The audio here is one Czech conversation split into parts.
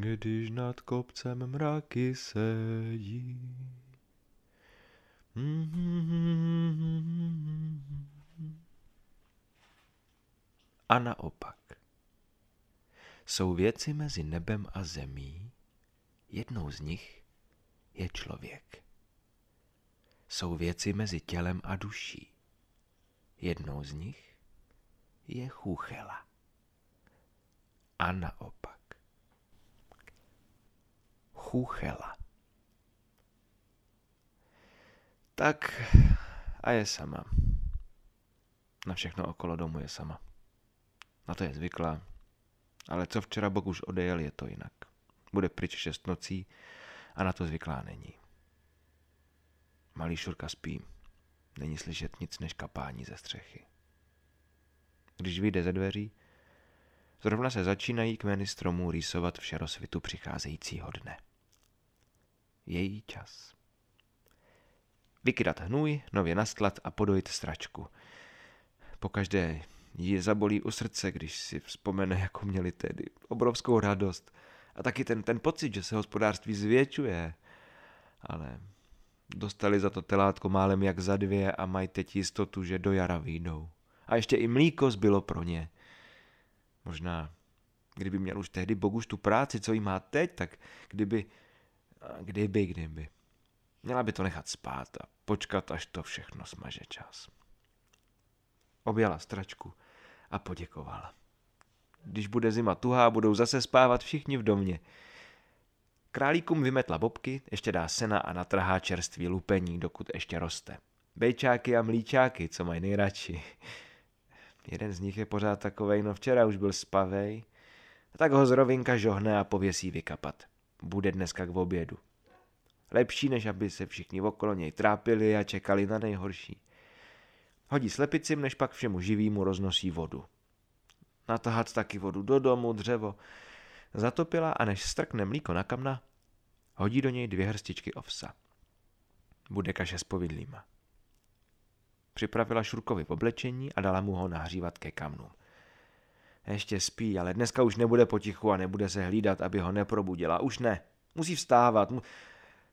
Když nad kopcem mraky sedí. A naopak. Jsou věci mezi nebem a zemí, jednou z nich je člověk. Jsou věci mezi tělem a duší. Jednou z nich je chůchela. A naopak. Chůchela. Tak a je sama. Na všechno okolo domu je sama. Na to je zvyklá. Ale co včera Bog už odejel, je to jinak. Bude pryč šest nocí a na to zvyklá není. Malý Šurka spí. Není slyšet nic než kapání ze střechy. Když vyjde ze dveří, zrovna se začínají kmeny stromů rýsovat v šerosvitu přicházejícího dne. Její čas. Vykydat hnůj, nově nastlat a podojit stračku. Pokaždé ji zabolí u srdce, když si vzpomene, jako měli tedy obrovskou radost. A taky ten, ten pocit, že se hospodářství zvětšuje. Ale dostali za to telátko málem jak za dvě a mají teď jistotu, že do jara vyjdou. A ještě i mlíko zbylo pro ně. Možná, kdyby měl už tehdy Boguš tu práci, co jí má teď, tak kdyby, kdyby, kdyby. Měla by to nechat spát a počkat, až to všechno smaže čas. Objala stračku a poděkovala. Když bude zima tuhá, budou zase spávat všichni v domě. Králíkům vymetla bobky, ještě dá sena a natrhá čerstvý lupení, dokud ještě roste. Bejčáky a mlíčáky, co mají nejradši. Jeden z nich je pořád takovej, no včera už byl spavej. Tak ho z rovinka žohne a pověsí vykapat. Bude dneska k obědu. Lepší, než aby se všichni okolo něj trápili a čekali na nejhorší. Hodí slepicím, než pak všemu živýmu roznosí vodu. Natahat taky vodu do domu, dřevo. Zatopila a než strkne mlíko na kamna, hodí do něj dvě hrstičky ovsa. Bude kaše s povidlíma. Připravila Šurkovi oblečení a dala mu ho nahřívat ke kamnům. Ještě spí, ale dneska už nebude potichu a nebude se hlídat, aby ho neprobudila. Už ne. Musí vstávat.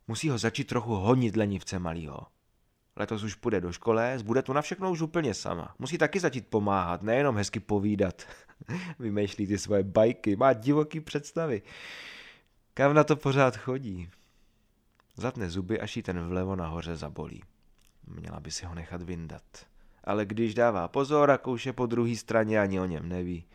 Musí ho začít trochu honit lenivce malýho. Letos už půjde do školy, bude tu na všechno už úplně sama. Musí taky začít pomáhat, nejenom hezky povídat. Vymýšlí ty svoje bajky, má divoký představy. Kam na to pořád chodí? Zatne zuby, až jí ten vlevo nahoře zabolí. Měla by si ho nechat vyndat. Ale když dává pozor a kouše po druhé straně, ani o něm neví.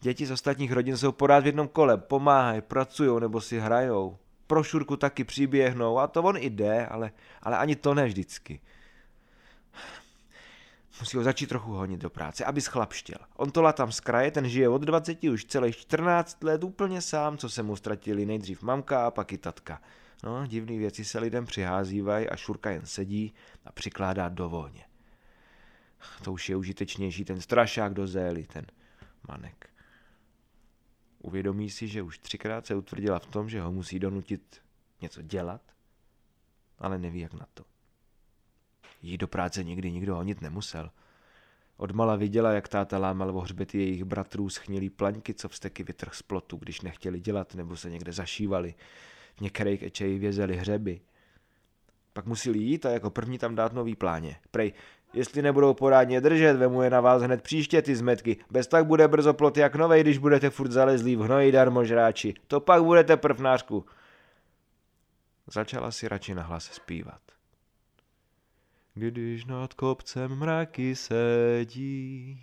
Děti z ostatních rodin jsou porád v jednom kole, pomáhají, pracují nebo si hrajou pro Šurku taky přiběhnou a to on i jde, ale, ale ani to ne vždycky. Musí ho začít trochu honit do práce, aby schlapštěl. On to tam z kraje, ten žije od 20 už celých 14 let úplně sám, co se mu ztratili nejdřív mamka a pak i tatka. No, divný věci se lidem přiházívají a Šurka jen sedí a přikládá do. To už je užitečnější ten strašák do zély, ten manek. Uvědomí si, že už třikrát se utvrdila v tom, že ho musí donutit něco dělat, ale neví jak na to. Jí do práce nikdy nikdo honit nemusel. Odmala viděla, jak táta lámal o hřbety jejich bratrů schnilý plaňky, co vsteky vytrh z plotu, když nechtěli dělat nebo se někde zašívali. V některých ečeji vězeli hřeby. Pak museli jít a jako první tam dát nový pláně. Prej, Jestli nebudou porádně držet, vemu je na vás hned příště ty zmetky. Bez tak bude brzo plot jak novej, když budete furt zalezlí v hnoji darmožráči. To pak budete prvnářku. Začala si radši nahlas zpívat. Když nad kopcem mraky sedí,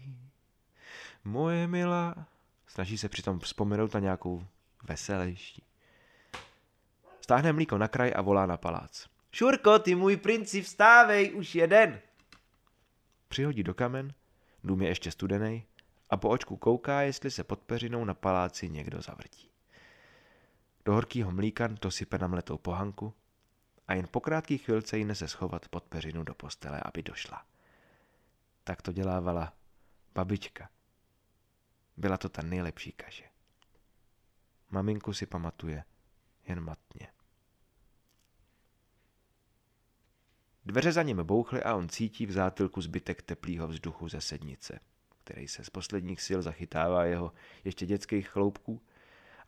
moje milá... Snaží se přitom vzpomenout na nějakou veselější. Stáhne mlíko na kraj a volá na palác. Šurko, ty můj princi, vstávej, už jeden přihodí do kamen, dům je ještě studený a po očku kouká, jestli se pod peřinou na paláci někdo zavrtí. Do horkýho mlíka to sype na mletou pohanku a jen po krátký chvilce ji nese schovat pod peřinu do postele, aby došla. Tak to dělávala babička. Byla to ta nejlepší kaše. Maminku si pamatuje jen matně. Dveře za ním bouchly a on cítí v zátylku zbytek teplého vzduchu ze sednice, který se z posledních sil zachytává jeho ještě dětských chloupků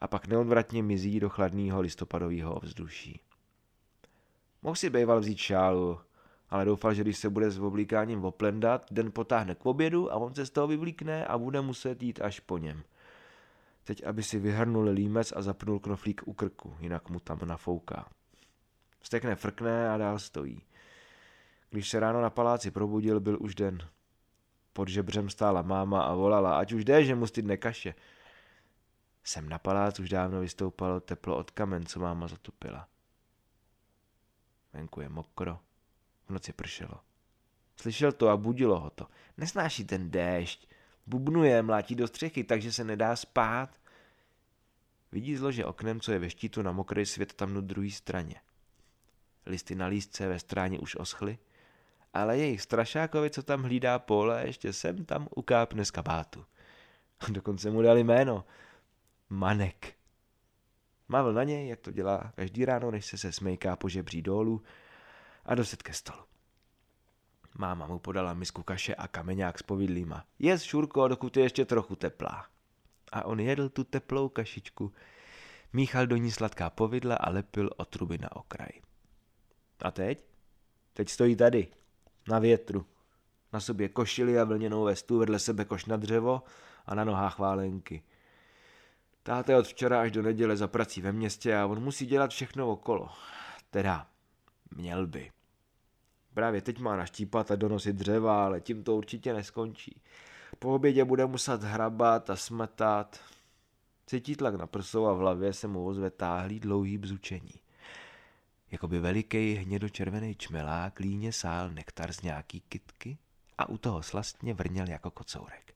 a pak neodvratně mizí do chladného listopadového vzduší. Mohl si bejval vzít šálu, ale doufal, že když se bude s oblíkáním oplendat, den potáhne k obědu a on se z toho vyvlíkne a bude muset jít až po něm. Teď, aby si vyhrnul límec a zapnul knoflík u krku, jinak mu tam nafouká. Stekne frkne a dál stojí. Když se ráno na paláci probudil, byl už den. Pod žebřem stála máma a volala, ať už jde, že mu stydne kaše. Sem na palác už dávno vystoupalo teplo od kamen, co máma zatopila. Venku je mokro, v noci pršelo. Slyšel to a budilo ho to. Nesnáší ten déšť. Bubnuje, mlátí do střechy, takže se nedá spát. Vidí zlože oknem, co je ve štítu na mokrý svět tam na druhé straně. Listy na lístce ve stráně už oschly, ale jejich strašákovi, co tam hlídá pole, ještě sem tam ukápne z kabátu. Dokonce mu dali jméno. Manek. Mávl na něj, jak to dělá každý ráno, než se se smejká po žebří dolů a doset ke stolu. Máma mu podala misku kaše a kameňák s povidlíma. Jez, Šurko, dokud je ještě trochu teplá. A on jedl tu teplou kašičku, míchal do ní sladká povidla a lepil o truby na okraj. A teď? Teď stojí tady, na větru. Na sobě košili a vlněnou vestu, vedle sebe koš na dřevo a na nohách válenky. Táta je od včera až do neděle za prací ve městě a on musí dělat všechno okolo. Teda, měl by. Právě teď má naštípat a donosit dřeva, ale tím to určitě neskončí. Po obědě bude muset hrabat a smetat. Cítí tlak na prsou a v hlavě se mu ozve táhlý dlouhý bzučení. Jakoby veliký hnědočervený čmelák líně sál nektar z nějaký kytky a u toho slastně vrněl jako kocourek.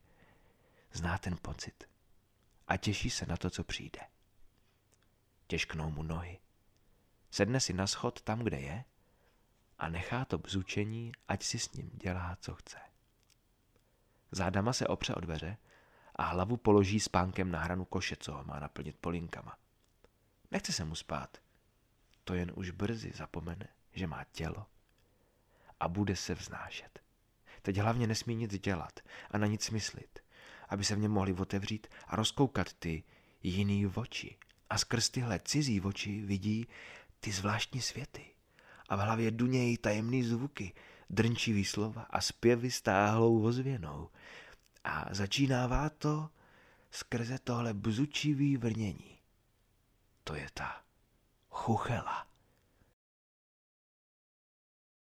Zná ten pocit a těší se na to, co přijde. Těžknou mu nohy. Sedne si na schod tam, kde je a nechá to bzučení, ať si s ním dělá, co chce. Zádama se opře o dveře a hlavu položí spánkem na hranu koše, co ho má naplnit polinkama. Nechce se mu spát. To jen už brzy zapomene, že má tělo a bude se vznášet. Teď hlavně nesmí nic dělat a na nic myslit aby se v něm mohli otevřít a rozkoukat ty jiný oči. A skrz tyhle cizí oči vidí ty zvláštní světy. A v hlavě dunějí tajemný zvuky, drnčivý slova a zpěvy stáhlou ozvěnou. A začínává to skrze tohle bzučivý vrnění. To je ta chuchela.